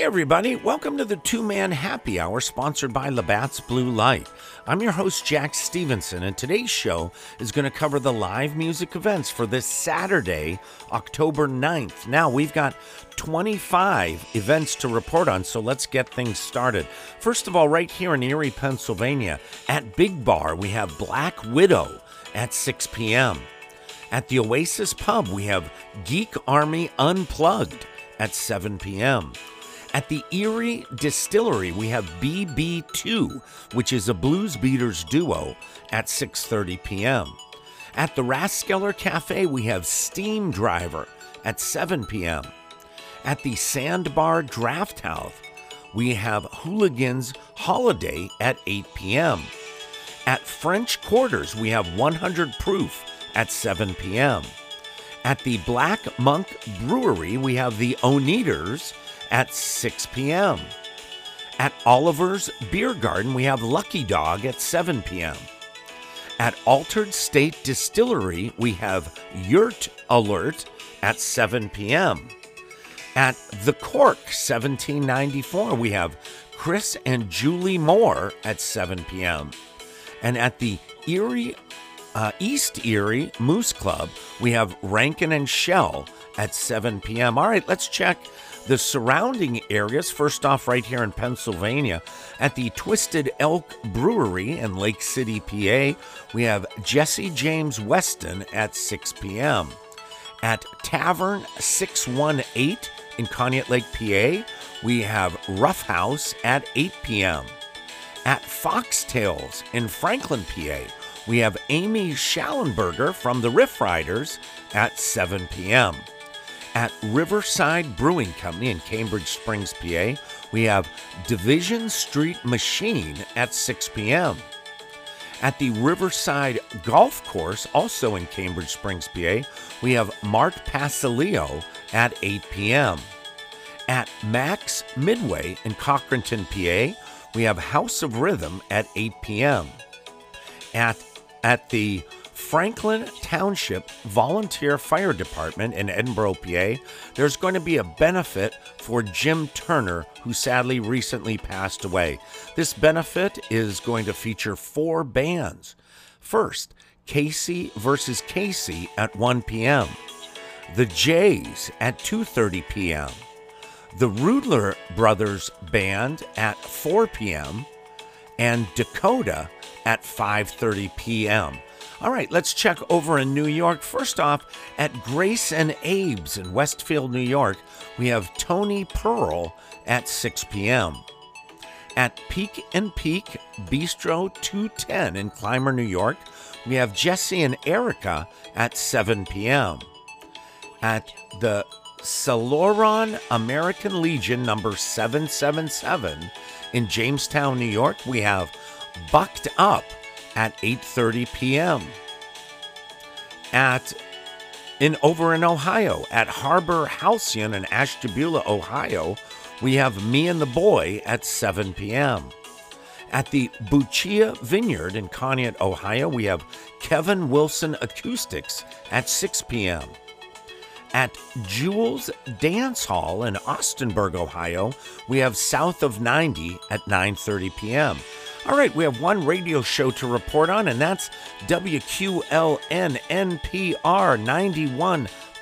Hey, everybody. Welcome to the two man happy hour sponsored by Labatt's Blue Light. I'm your host, Jack Stevenson, and today's show is going to cover the live music events for this Saturday, October 9th. Now, we've got 25 events to report on, so let's get things started. First of all, right here in Erie, Pennsylvania, at Big Bar, we have Black Widow at 6 p.m. At the Oasis Pub, we have Geek Army Unplugged at 7 p.m. At the Erie Distillery, we have BB2, which is a Blues Beaters duo at 6:30 p.m. At the Raskeller Cafe, we have Steam Driver at 7 p.m. At the Sandbar Draft House, we have Hooligans Holiday at 8 p.m. At French Quarters, we have 100 Proof at 7 p.m. At the Black Monk Brewery, we have the Oneaters at 6 p.m. At Oliver's Beer Garden, we have Lucky Dog at 7 p.m. At Altered State Distillery, we have Yurt Alert at 7 p.m. At The Cork 1794, we have Chris and Julie Moore at 7 p.m. And at the Erie uh, East Erie Moose Club, we have Rankin and Shell at 7 p.m. All right, let's check the surrounding areas. First off, right here in Pennsylvania, at the Twisted Elk Brewery in Lake City, PA, we have Jesse James Weston at 6 p.m. At Tavern 618 in Conneaut Lake, PA, we have Rough House at 8 p.m. At Foxtails in Franklin, PA, we have Amy Schallenberger from the Riff Riders at 7 p.m. At Riverside Brewing Company in Cambridge Springs, PA, we have Division Street Machine at 6 p.m. At the Riverside Golf Course, also in Cambridge Springs, PA, we have Mart Pasilio at 8 p.m. At Max Midway in Cochranton, PA, we have House of Rhythm at 8 p.m. At, at the Franklin Township Volunteer Fire Department in Edinboro, PA, there's going to be a benefit for Jim Turner, who sadly recently passed away. This benefit is going to feature four bands. First, Casey versus Casey at 1 p.m. The Jays at 2:30 p.m. The Rudler Brothers Band at 4 p.m. and Dakota at 5:30 p.m. All right, let's check over in New York. First off, at Grace and Abe's in Westfield, New York, we have Tony Pearl at 6 p.m. At Peek'n Peak Bistro 210 in Clymer, New York, we have Jesse and Erica at 7 p.m. At the Celoron American Legion number 777 in Jamestown, New York, we have Bucked Up at 8:30 p.m. At in over in Ohio at Harbor Halcyon in Ashtabula, Ohio, we have Me and the Boy at 7 p.m. At the Buccia Vineyard in Conneaut, Ohio, we have Kevin Wilson Acoustics at 6 p.m. At Jules Dance Hall in Austinburg, Ohio, we have South of 90 at 9:30 p.m. All right, we have one radio show to report on, and that's WQLN NPR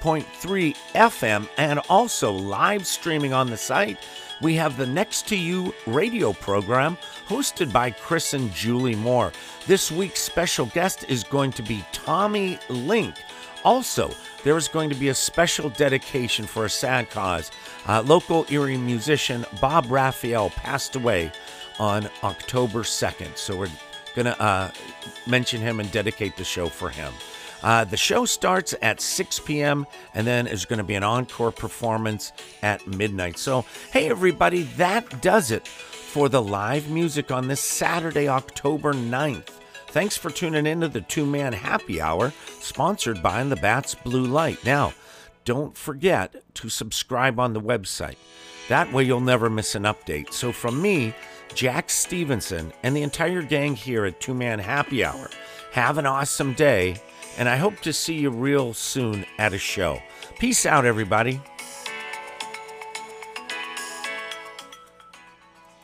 91.3 FM, and also live streaming on the site. We have the Next to You radio program hosted by Chris and Julie Moore. This week's special guest is going to be Tommy Link. Also, there is going to be a special dedication for a sad cause. Uh, local Erie musician Bob Raphael passed away on October 2nd. So we're going to uh, mention him and dedicate the show for him. Uh, the show starts at 6 p.m. and then is going to be an encore performance at midnight. So, hey, everybody, that does it for the live music on this Saturday, October 9th. Thanks for tuning in to the two man happy hour sponsored by Labatt's Blue Light. Now, don't forget to subscribe on the website. That way, you'll never miss an update. So, from me, Jack Stevenson, and the entire gang here at Two Man Happy Hour. Have an awesome day, and I hope to see you real soon at a show. Peace out, everybody.